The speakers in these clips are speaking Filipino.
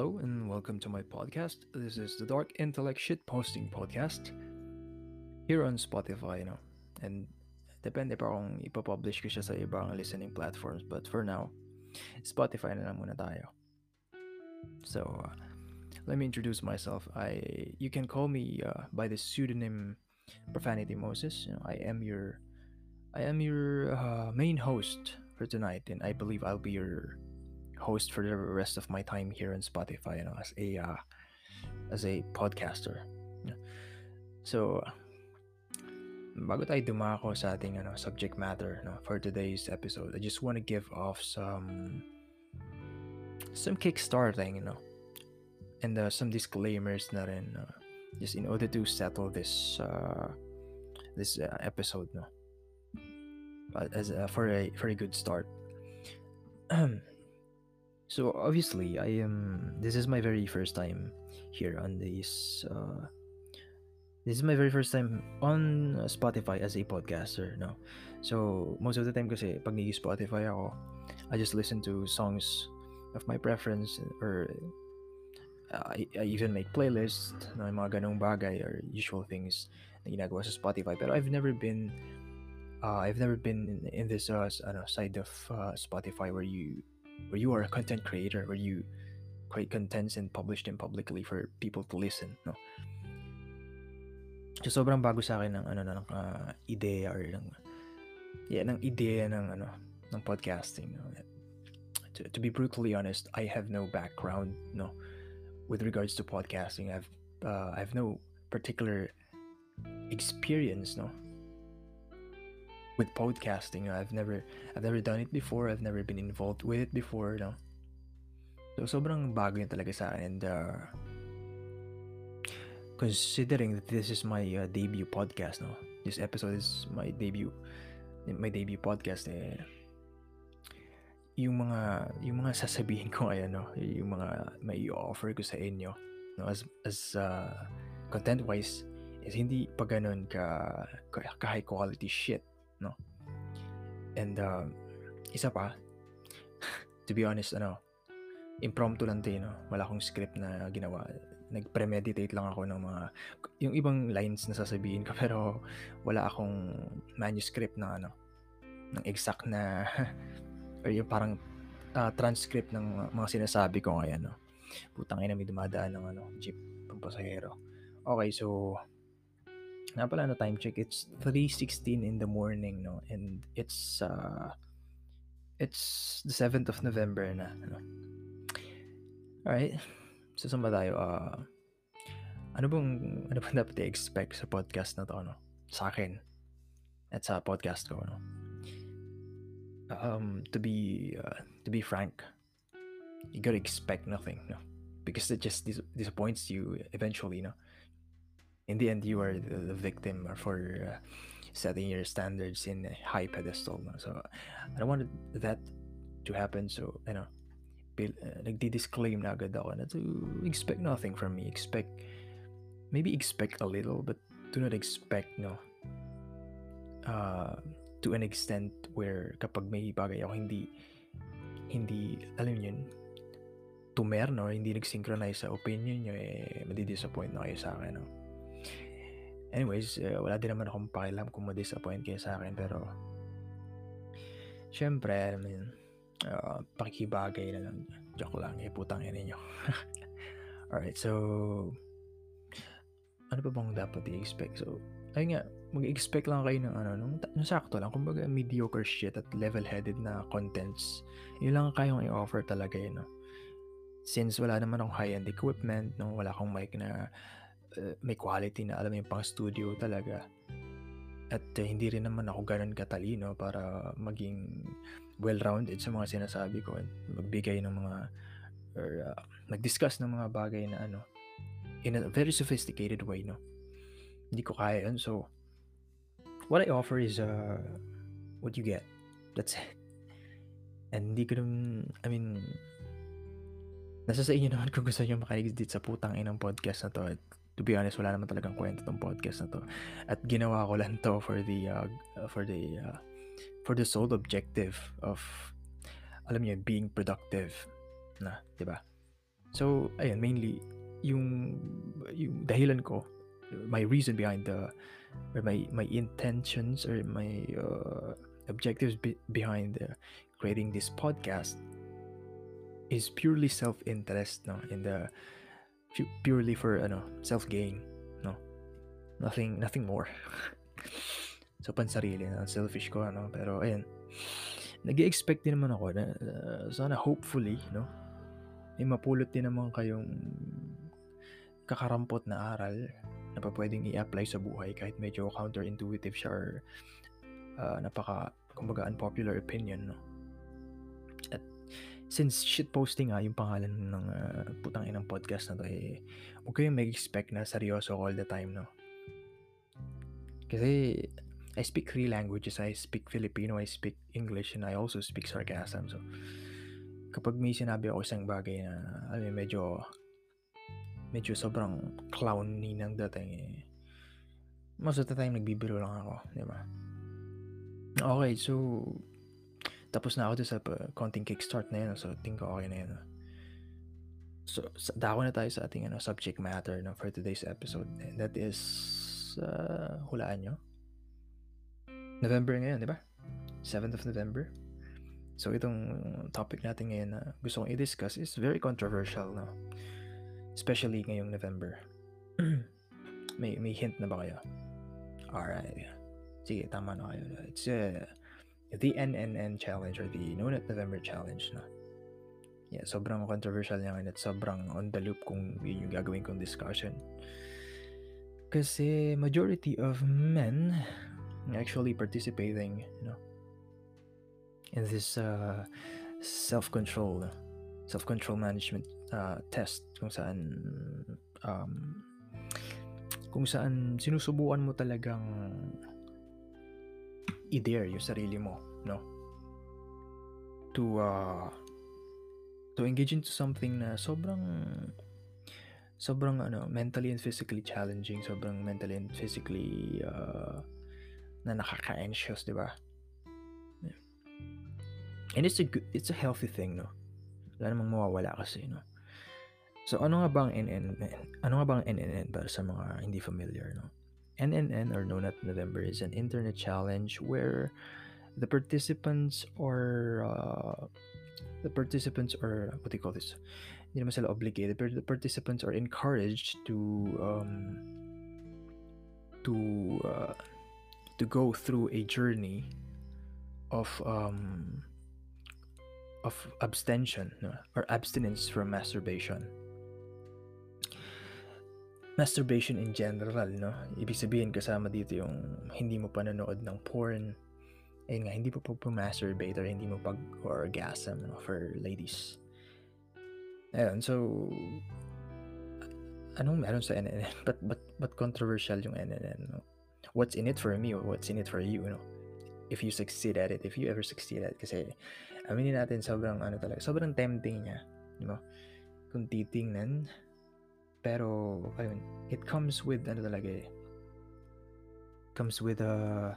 Hello and welcome to my podcast. This is the Dark Intellect Shit Posting Podcast here on Spotify, you know. And depende pa kung ipapublish ko siya sa ibang listening platforms. But for now, Spotify na lang muna tayo. So, uh, let me introduce myself. I You can call me uh, by the pseudonym Profanity Moses. You know, I am your I am your uh, main host for tonight, and I believe I'll be your host for the rest of my time here on Spotify, you know, as a uh, as a podcaster. So, bago tayo dumako sa ating ano, subject matter no, for today's episode, I just want to give off some some kickstarting, you know, and uh, some disclaimers na rin, uh, just in order to settle this uh, this uh, episode, no, as uh, for a for a good start. So obviously, I am. This is my very first time here on this. Uh, this is my very first time on Spotify as a podcaster. No, so most of the time kasi pag nag Spotify ako, I just listen to songs of my preference or uh, I, I even make playlists no, mga ganong bagay or usual things na ginagawa sa Spotify. Pero I've never been uh, I've never been in, in this uh, ano, side of uh, Spotify where you where you are a content creator, where you create contents and publish them publicly for people to listen, no? So, sobrang bago sa akin ng ano ng uh, ideya or ng yeah, ng ideya ng ano ng podcasting, no? To, to be brutally honest, I have no background, no, with regards to podcasting. I've uh, I have no particular experience, no, with podcasting. I've never I've never done it before. I've never been involved with it before, no. So sobrang bago yun talaga sa akin and uh, considering that this is my uh, debut podcast, no. This episode is my debut my debut podcast eh yung mga yung mga sasabihin ko ngayon no yung mga may offer ko sa inyo no as as uh, content wise is hindi pa ganun ka, ka high quality shit no? And uh, isa pa, to be honest, ano, impromptu lang din, no? Wala akong script na ginawa. Nag-premeditate lang ako ng mga, yung ibang lines na sasabihin ko, pero wala akong manuscript na, ano, ng exact na, or yung parang uh, transcript ng mga sinasabi ko ngayon, no? Putang ina, may dumadaan ng, ano, jeep, pampasahero. Okay, so, nga pala no time check it's 3:16 in the morning no? And it's uh it's the 7th of November na ano? Alright so saan tayo uh, ano bang ano bang dapat i-expect sa podcast na to ano? Sa akin at sa podcast ko no um to be uh, to be frank you gotta expect nothing no? Because it just dis- disappoints you eventually no in the end you are the, the victim for uh, setting your standards in a high pedestal no? so I don't want that to happen. So you know uh, nagdi-disclaim na agad ako na to expect nothing from me. Expect maybe expect a little but do not expect no uh, to an extent where kapag may bagay ako hindi hindi alam yun tumer no? Hindi nag-synchronize sa opinion nyo eh madi-disappoint na kayo sa akin no Anyways, uh, wala din naman akong pakialam kung ma-disappoint kayo sa akin pero syempre, I mean, uh, pakikibagay na lang. Joke lang, eh, putang ina nyo. Alright, so ano pa bang dapat i-expect? So, ayun nga, mag-expect lang kayo ng ano, nung, nung sakto lang, kumbaga mediocre shit at level-headed na contents. Yun lang kayong i-offer talaga yun, no? Since wala naman akong high-end equipment, no? Wala akong mic na uh, may quality na alam mo yung pang studio talaga. At uh, hindi rin naman ako ganun katalino para maging well-rounded sa mga sinasabi ko and magbigay ng mga or uh, nag-discuss ng mga bagay na ano in a very sophisticated way, no? Hindi ko kaya yun. So, what I offer is uh, what you get. That's it. And hindi ko naman, I mean, nasa sa inyo naman kung gusto nyo makinig dito sa putang inang podcast na to. At to be honest, wala naman talagang kwento tong podcast na to. At ginawa ko lang to for the uh, for the uh, for the sole objective of alam niyo being productive na, 'di ba? So, ayun, mainly, yung, yung dahilan ko, my reason behind the, or my, my intentions or my uh, objectives be, behind uh, creating this podcast is purely self-interest, no? In the, purely for, ano, self-gain, no? Nothing, nothing more. so, pansarili na, selfish ko, ano? Pero, ayun, nag expect din naman ako na uh, sana hopefully, no? May mapulot din naman kayong kakarampot na aral na pa pwedeng i-apply sa buhay kahit medyo counterintuitive siya or uh, napaka, kumbaga, unpopular opinion, no? At since shitposting nga yung pangalan ng uh, putang inang podcast na to, eh, huwag kayong mag-expect na seryoso all the time, no? Kasi I speak three languages. I speak Filipino, I speak English, and I also speak sarcasm. So, kapag may sinabi ako isang bagay na, alam medyo, medyo sobrang clowny ng dating, eh, most of the time, nagbibiro lang ako. Di ba? Okay, so, tapos na ako sa uh, konting kickstart na yun. So, tingin ko okay na yun. So, dako na tayo sa ating ano, subject matter no, for today's episode. And that is, uh, hulaan nyo? November ngayon, di ba? 7th of November. So, itong topic natin ngayon na gusto kong i-discuss is very controversial, no? Especially ngayong November. may, may hint na ba kayo? Alright. Sige, tama na kayo. It's uh, the NNN Challenge or the No Nut November Challenge, no? Yeah, sobrang controversial niya ngayon at sobrang on the loop kung yun yung gagawin kong discussion. Kasi majority of men actually participating, you know, in this uh, self-control, self-control management uh, test kung saan um, kung saan sinusubukan mo talagang i-dare yung sarili mo, no? To uh, to engage into something na sobrang sobrang ano mentally and physically challenging sobrang mentally and physically uh, na nakaka-anxious, di ba? And it's a good, it's a healthy thing, no? Wala namang mawawala kasi, no? So, ano nga bang NNN? Ano nga bang NNN para sa mga hindi familiar, no? NNN or No Nut November is an internet challenge where the participants or uh, the participants or what do you call this? Hindi naman sila obligated, but the participants are encouraged to um, to uh, to go through a journey of um, of abstention no? or abstinence from masturbation. Masturbation in general, no? Ibig sabihin kasama dito yung hindi mo panonood ng porn. Ayun nga, hindi mo pag-masturbate or hindi mo pag-orgasm no? for ladies. Ayun, so anong meron sa NNN? But, but, but controversial yung NNN, no? what's in it for me or what's in it for you, know? If you succeed at it, if you ever succeed at it. Kasi, aminin natin, sobrang, ano talaga, sobrang tempting niya, you know? Kung titingnan, pero, ayun, it comes with, ano talaga eh, comes with, uh,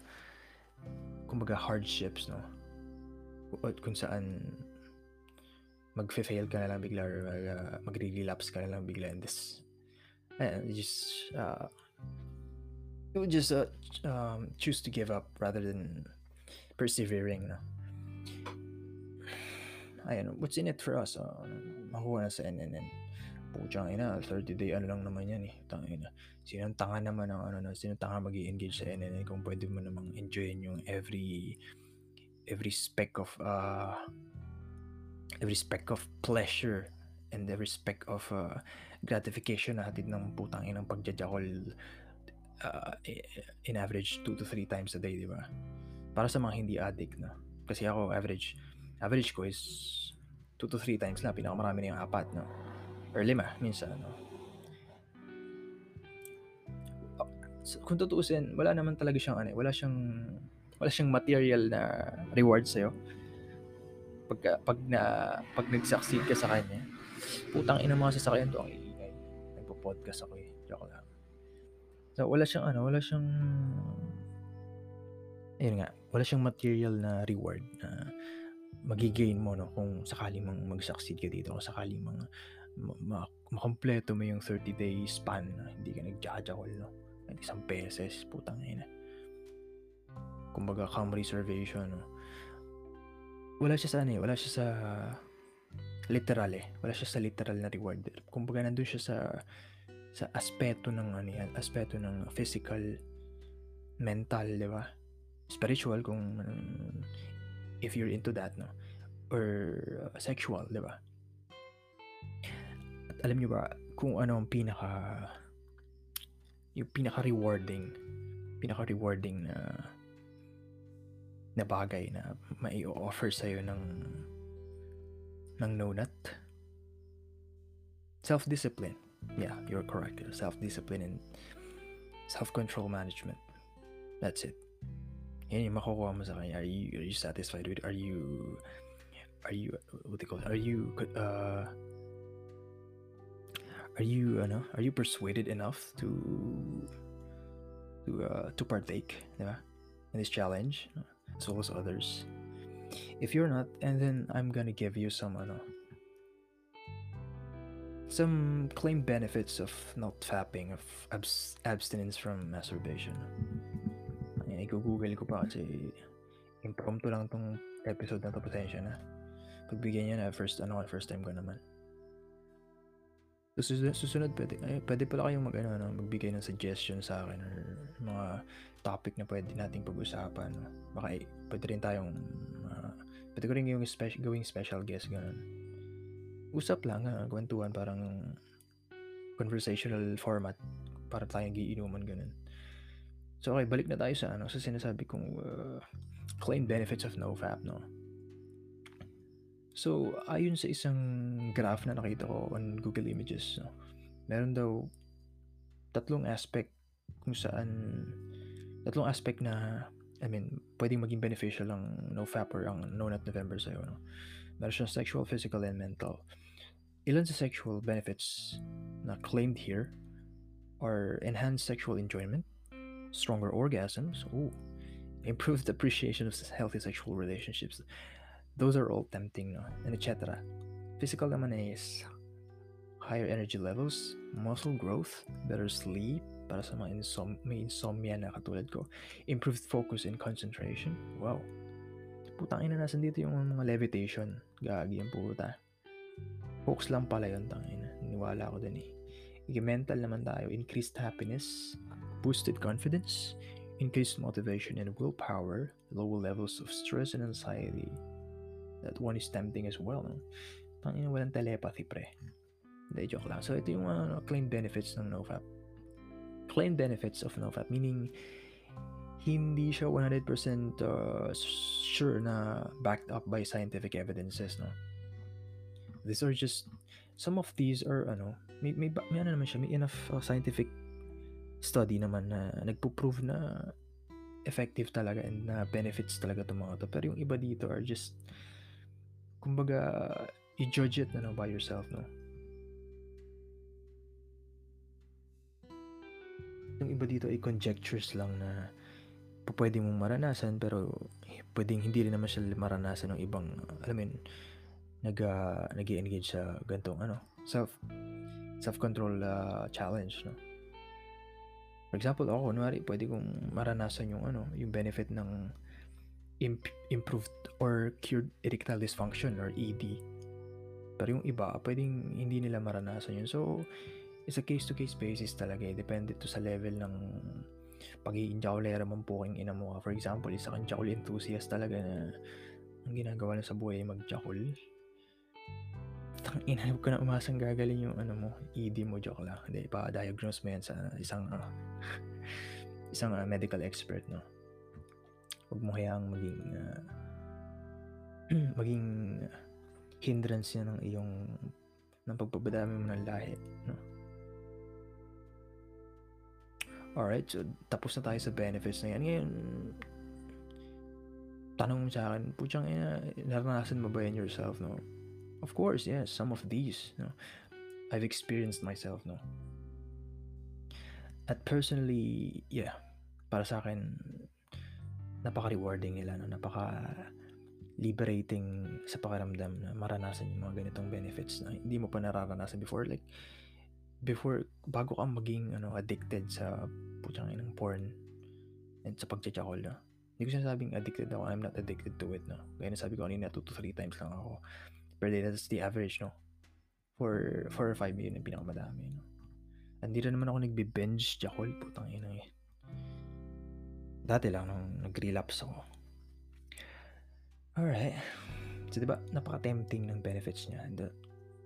kumbaga, hardships, no? Kung saan, mag-fail ka na lang bigla or uh, magre-relapse ka na lang bigla in this, ayan, just, uh, you would just uh, um, choose to give up rather than persevering. No? Ayan, what's in it for us? Uh, makuha na sa NNN. Puchang ina, 30 day ano lang naman yan eh. Tangina. Sinong tanga naman ang ano na, sinong tanga mag engage sa NNN kung pwede mo namang enjoyin yung every every speck of uh every speck of pleasure and every speck of uh, gratification na hatid ng putang inang pagjajakol uh, in average 2 to 3 times a day, di ba? Para sa mga hindi addict na. Kasi ako, average, average ko is 2 to 3 times na. Pinakamarami na yung apat, no? Or lima, minsan, no? Kung tutuusin, wala naman talaga siyang, ano, wala siyang, wala siyang material na reward sa'yo. Pag, pag, na, pag nag-succeed ka sa kanya, putang ina mga sasakyan to ang iingay. Nagpo-podcast ako eh. Joke lang. So, wala siyang ano, wala siyang ayun nga, wala siyang material na reward na magigain mo no kung sakali mang mag-succeed ka dito, kung sakali mang ma- makompleto mo yung 30-day span na hindi ka nagjajakol, no? At isang beses, putang ina. Kumbaga, calm reservation, no? Wala siya sa ano eh, wala siya sa literal eh. Wala siya sa literal na reward. Kumbaga, nandun siya sa sa aspeto ng ano yan, aspeto ng physical, mental, di ba? Spiritual kung um, if you're into that, no? Or uh, sexual, di ba? Alam niyo ba kung ano ang pinaka yung pinaka rewarding pinaka rewarding na na bagay na mai-offer sa iyo ng ng nonut? Self-discipline. Yeah you're correct. Self-discipline and self-control management. That's it. Yan yung makukuha mo sa kanya. Are you, are you satisfied with are you are you what do you call it? are you uh are you ano are you persuaded enough to to uh, to partake diba? in this challenge? As well as others. If you're not and then i'm gonna give you some ano some claim benefits of not fapping of abs- abstinence from masturbation. Ayan, i-google ko pa kasi impromptu lang tong episode na to pasensya na. Pagbigyan niya na first ano first time ko naman Susunod, susunod pwede, ay, pwede pala kayong mag, ano, no, magbigay ng suggestion sa akin or mga topic na pwede nating pag-usapan. Baka eh, pwede rin tayong, uh, pwede ko rin yung special, gawing special guest, ganun. Usap lang, uh, kwentuhan, parang conversational format para tayong giinuman, ganun. So, okay, balik na tayo sa, ano, sa sinasabi kong uh, claim benefits of NoFap, no? So, ayon sa isang graph na nakita ko on Google Images, no, meron daw tatlong aspect kung saan tatlong aspect na I mean, pwedeng maging beneficial ang NoFap or ang No Nut November sa'yo. No? Meron siyang sexual, physical, and mental. Ilan sa sexual benefits na claimed here are enhanced sexual enjoyment, stronger orgasms, ooh, improved appreciation of healthy sexual relationships, those are all tempting, no? and etc. Physical naman is higher energy levels, muscle growth, better sleep, para sa mga insom- may insomnia na katulad ko, improved focus and concentration. Wow. Putang ina, nasan dito yung mga levitation. Gagi yung puta. Focus lang pala yun, tangina. Niwala ko dun eh. mental naman tayo. Increased happiness, boosted confidence, increased motivation and willpower, lower levels of stress and anxiety, that one is tempting as well. No? Tangina, walang telepathy, pre. Hindi, joke lang. So, ito yung uh, claim benefits ng NoFap. Claim benefits of NoFap, meaning hindi siya 100% uh, sure na backed up by scientific evidences, no? These are just, some of these are, ano, may, may, may ano naman siya, may enough uh, scientific study naman na nagpo-prove na effective talaga and na benefits talaga itong mga to. Pero yung iba dito are just kumbaga, i-judge it na no, by yourself, no? Yung iba dito ay conjectures lang na pwede mong maranasan pero pwedeng hindi rin naman siya maranasan ng ibang alam mo nag uh, nag-engage sa gantong ano self self control uh, challenge no for example ako kunwari pwede kong maranasan yung ano yung benefit ng imp- improved or cured erectile dysfunction or ED. Pero yung iba, pwedeng hindi nila maranasan yun. So, it's a case-to-case basis talaga eh. Depende to sa level ng pagiging jaulera mong puking ina mo. For example, isa kang jackal enthusiast talaga na ang ginagawa na sa buhay ay mag-jackal. Tang ina, ko na umasang gagaling yung ano mo, ED mo, joke lang. Hindi, pa-diagnose mo yan sa isang uh, isang uh, medical expert, no? Huwag mo hayang maging uh, maging hindrance yan ng iyong ng pagpapadami mo ng lahi, no? Alright, so tapos na tayo sa benefits na yan. Ngayon, tanong mo sa akin, putyang ina, naranasan mo ba yan yourself, no? Of course, yes, some of these, no? I've experienced myself, no? At personally, yeah, para sa akin, napaka-rewarding nila, no? Napaka liberating sa pakiramdam na maranasan yung mga ganitong benefits na hindi mo pa nararanasan before. Like before bago ka maging ano addicted sa putang inang porn and sa pagchajakol na hindi ko sinasabing addicted ako. I'm not addicted to it no? Kaya nasabi ko kanina 2 to 3 times lang ako. Per day that's the average no? For 4 or 5 yun yung pinakamadami no? Hindi rin naman ako nagbe-binge jakol putang ina eh dati lang nung nag-relapse ako. Alright. So diba napaka-tempting ng benefits niya. And uh,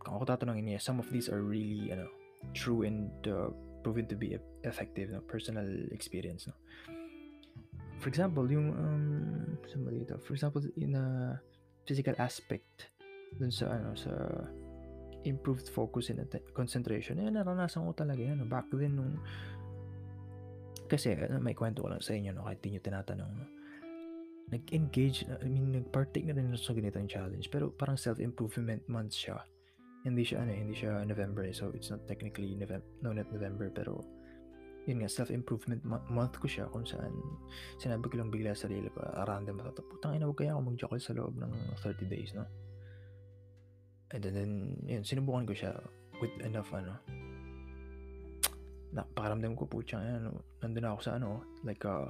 kung ako tatanungin niya some of these are really ano true and uh, proven to be effective no? personal experience no? For example yung um somebody dito? For example in a physical aspect dun sa ano sa improved focus and concentration. Eh naranasan ko talaga yan no? back then nung kasi ano, may kwento ko lang sa inyo no kahit di nyo tinatanong no? nag-engage I mean nag-partake na rin sa ganitong challenge pero parang self-improvement month siya hindi siya ano hindi siya November so it's not technically November no not November pero yun nga self-improvement month ko siya kung saan sinabi ko lang bigla sa sarili ko ah, random ba ito putang ina wag kaya ako mag sa loob ng 30 days no and then, then yun sinubukan ko siya with enough ano na pakaramdam ko po siya ano nandun ako sa ano like uh,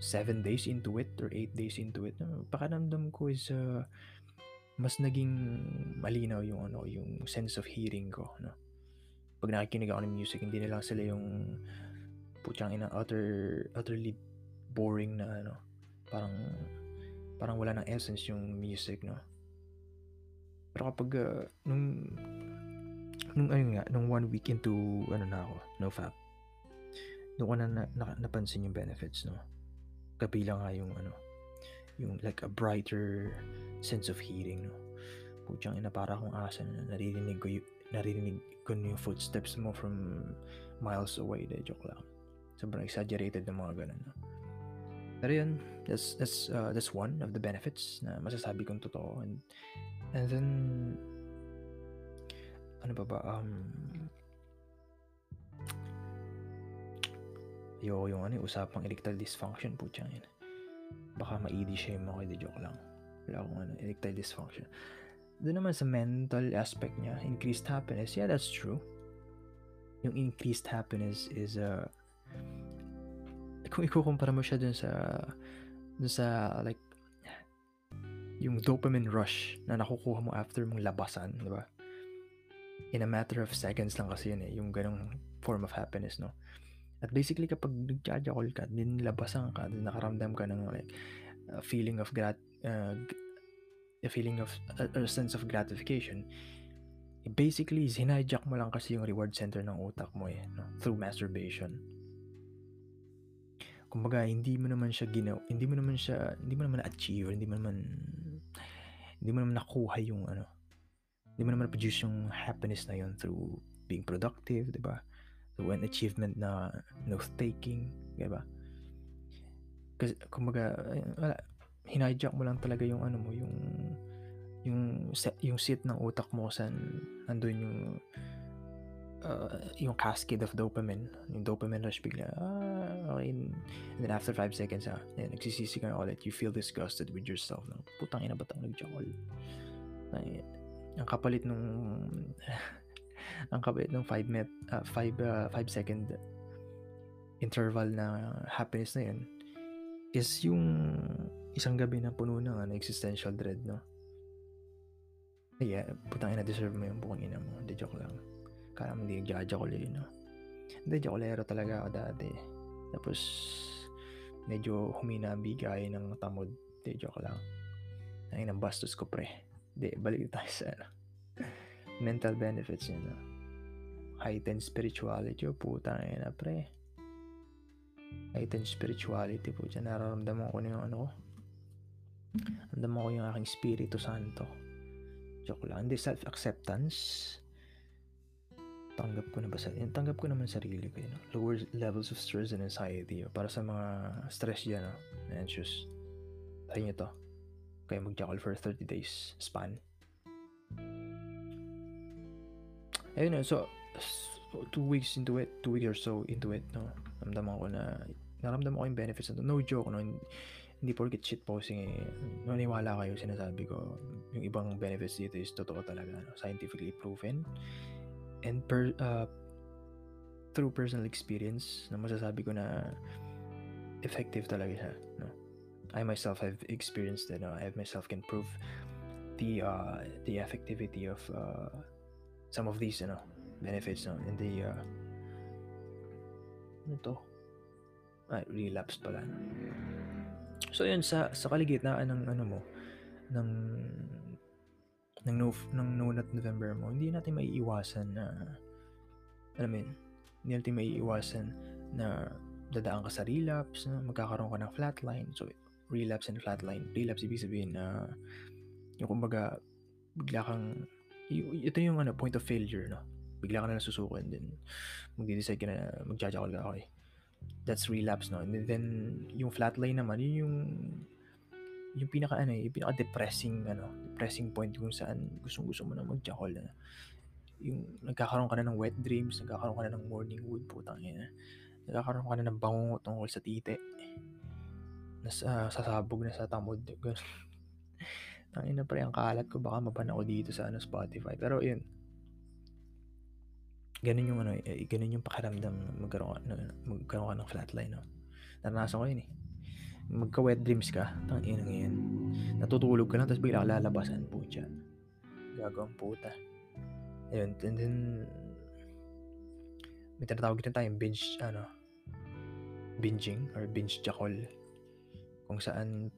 7 days into it or 8 days into it. No, pakaramdam ko is uh, mas naging malinaw yung ano yung sense of hearing ko no? Pag nakikinig ako ng music hindi na lang sila yung putyang ina utter utterly boring na ano. Parang parang wala ng essence yung music no? Pero kapag uh, nung nung ayun nga nung one week into ano na ako no fap doon ko na, na, na napansin yung benefits no? Kabilang nga yung ano yung like a brighter sense of hearing no? Putyang ina para akong asa na naririnig ko yung naririnig ko yung footsteps mo from miles away de joke lang. Sobrang exaggerated ng mga ganun no? pero yun that's that's uh, that's one of the benefits na masasabi kong totoo. And and then ano ba ba um yo yung ano usapang erectile dysfunction putyang ina baka ma-ED shame ako, di joke lang. Wala akong ano, erectile dysfunction. Doon naman sa mental aspect niya, increased happiness, yeah, that's true. Yung increased happiness is, uh, kung ikukumpara mo siya dun sa, dun sa, like, yung dopamine rush na nakukuha mo after mong labasan, di ba? In a matter of seconds lang kasi yun eh, yung ganong form of happiness, no? At basically, kapag nag-jajakol ka, din nilabasan ka, nakaramdam ka ng like, a feeling of grat, uh, a feeling of, a, a sense of gratification, basically, hinajak mo lang kasi yung reward center ng utak mo eh, no? through masturbation. Kumbaga, hindi mo naman siya ginaw, hindi mo naman siya, hindi mo naman na-achieve, hindi mo naman, hindi mo naman nakuha yung ano, hindi mo naman na-produce yung happiness na yun through being productive, di ba? to an achievement na note-taking, di ba? Kasi, kumbaga, wala, hinajak mo lang talaga yung ano mo, yung yung yung seat ng utak mo saan andun yung uh, yung cascade of dopamine yung dopamine rush bigla ah, okay and then after 5 seconds ah, yan, nagsisisi ka na ulit you feel disgusted with yourself no? putang ina ba't ang nagjakol ang kapalit nung ang kabit ng 5 minute 5 uh, 5 uh, second interval na happiness na yun is yung isang gabi na puno ng ano, existential dread, no? Yeah, putang ina, deserve mo yung buong ina mo. Hindi, joke lang. Kala mo hindi nagjajakol yun, no? Hindi, jokolero talaga ako dati. Tapos, medyo humina bigay ng tamod. Hindi, joke lang. Ang inang bastos ko, pre. Hindi, balik tayo sa ano. mental benefits niya, no? heightened spirituality o puta na na pre. Heightened spirituality po dyan nararamdaman ko na yung ano ko nararamdaman ko yung aking spirito santo. Joke lang. Hindi self acceptance tanggap ko na ba sa tanggap ko naman sarili ko yun lower levels of stress and anxiety para sa mga stress dyan no? anxious. Try nyo to kaya mag-jackal for 30 days span ayun so two weeks into it, two weeks or so into it, no, naramdaman ko na, naramdaman ko yung benefits nito. No joke, no, hindi porket shit posting eh, maniwala kayo sinasabi ko, yung ibang benefits dito is totoo talaga, no? scientifically proven. And per, uh, through personal experience, na masasabi ko na effective talaga siya. No? I myself have experienced it. No? I myself can prove the uh, the effectivity of uh, some of these you know, benefits no? in the uh, ano to? Ah, relapse pala. So yun sa sa kaligitnaan ng ano mo ng ng no ng no not November mo, hindi natin maiiwasan na alam mo yun, hindi natin maiiwasan na dadaan ka sa relapse, na magkakaroon ka ng flatline. So, relapse and flatline. Relapse, ibig sabihin na yung kumbaga, bigla kang, ito yung ano, point of failure, no? Bigla ka na nasusuko and then magde-decide ka na magjajakal ka, okay. That's relapse, no? And then, yung flatline naman, yun yung yung pinaka ano yung pinaka depressing ano depressing point kung saan gustong gusto mo na magjakol na yung nagkakaroon ka na ng wet dreams nagkakaroon ka na ng morning wood putang ina nagkakaroon ka na ng bangungo tungkol sa tite nasa sasabog na sa tamod ganun. Ang ina pre ang kalat ko baka maban ako dito sa ano Spotify. Pero yun. Ganun yung ano eh, ganun yung pakiramdam magkaroon ka, magkaroon ka ng flatline no? naranasan ko yun eh. Magka wet dreams ka tang ina ngayon natutulog ka lang tapos bigla ka lalabasan po dyan gagawang puta. Ayun and then may tinatawag din tayong binge ano binging or binge jackal kung saan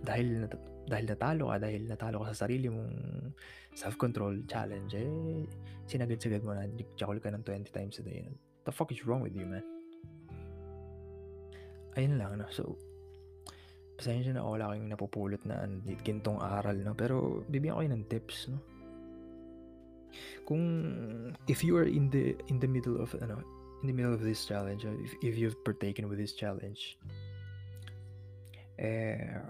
dahil nat- dahil natalo ka dahil natalo ka sa sarili mong self-control challenge eh sinagad-sagad mo na jackal ka ng 20 times a day. The fuck is wrong with you man? Ayun lang no? So pasensya na wala kayong napupulot na ano, gintong aral no? Pero bibigyan ko kayo ng tips no? Kung if you are in the in the middle of ano in the middle of this challenge if, if you've partaken with this challenge eh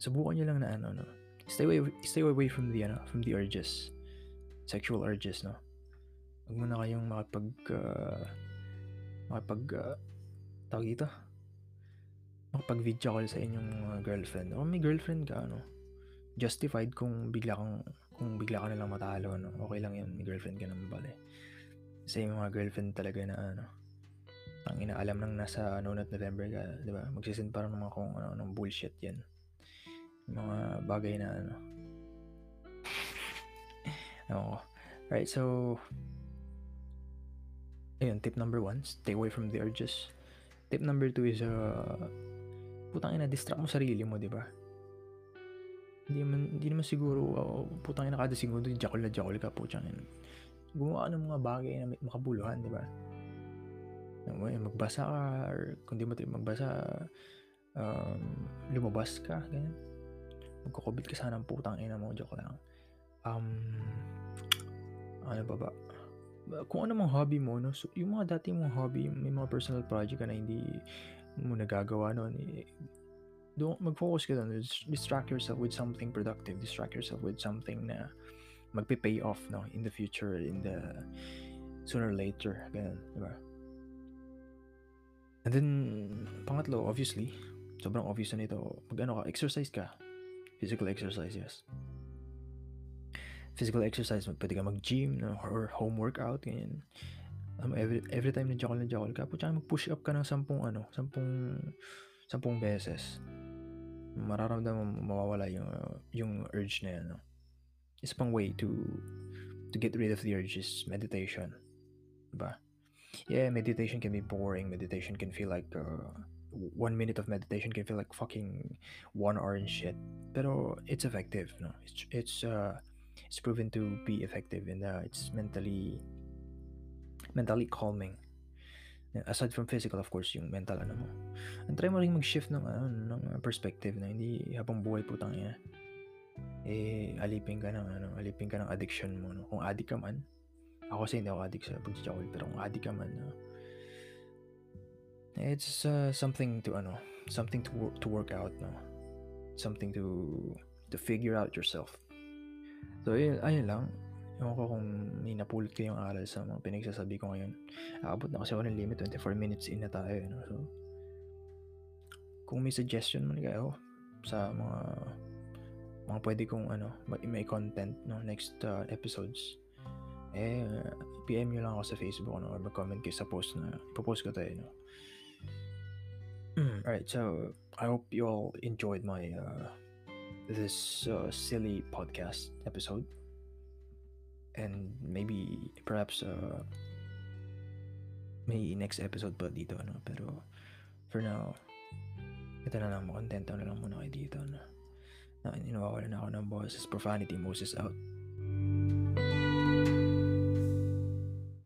subukan niyo lang na ano no stay away stay away from the ano from the urges sexual urges no Huwag mo na kayong makipag uh, makipag uh, tawag dito makapag-video call sa inyong uh, girlfriend. O may girlfriend ka, ano, justified kung bigla kang kung bigla ka na lang matalo, no? okay lang yun, may girlfriend ka naman pala. Sa yung mga girlfriend talaga na, ano, ang inaalam nang nasa no not November ka, di ba? Magsisend parang mga kung ano, ng bullshit yan. Mga bagay na, ano. Oo. Right, so, ayun, tip number one, stay away from the urges. Tip number two is, uh, putang ina, distract mo sarili mo, di ba? Hindi naman, hindi naman siguro, uh, putang ina kada segundo, jakol na jakol ka, putang ina. Gumawa ng mga bagay na makabuluhan, di ba? Magbasa ka, or kung di mo tayo magbasa, um, lumabas ka, ganyan. Magkukubit ka sana ng putang ina mo, joke lang. Um, ano ba ba? Kung ano mang hobby mo, no? So, yung mga dati mong hobby, may mga personal project ka na hindi mo nagagawa noon, eh, don't mag-focus ka doon. Distract yourself with something productive. Distract yourself with something na magpe-pay off no in the future in the sooner or later ganun di ba and then pangatlo obviously sobrang obvious na nito mag ano ka exercise ka physical exercise yes physical exercise pwede ka mag-gym no? or home workout ganyan um, every, every time na jokol na jokol ka, putya mag-push up ka ng sampung ano, sampung, sampung beses. Mararamdaman mo mawawala yung, yung urge na yan. No? Isa pang way to to get rid of the urge is meditation. Diba? Yeah, meditation can be boring. Meditation can feel like uh, one minute of meditation can feel like fucking one hour and shit. Pero it's effective, no? It's it's uh it's proven to be effective and uh, it's mentally mentally calming. Aside from physical, of course, yung mental ano mo. And try mo rin mag-shift ng, ano, ng perspective na hindi habang buhay putang ina. Eh, alipin ka ng, ano, alipin ka ng addiction mo. No? Kung addict ka man, ako kasi hindi ako addict sa pag-chocolate, pero kung addict ka man, no? it's uh, something to, ano, something to, to work out, no? Something to, to figure out yourself. So, ayun, ayun lang Ewan ko kung may napulot kayong aral sa mga pinagsasabi ko ngayon. Aabot na kasi ako ng limit, 24 minutes in na tayo. No? So, kung may suggestion man kayo sa mga mga pwede kong ano, ma- may content no next uh, episodes. Eh PM nyo lang ako sa Facebook no, or mag-comment kayo sa post na ipopost ko tayo no. Mm, Alright, so I hope you all enjoyed my uh, this uh, silly podcast episode, and maybe perhaps uh, may next episode pa dito no. Pero for now, ito na lang, makontento na lang muna kayo dito na, na inuwawala na ako ng boses, profanity, Moses out.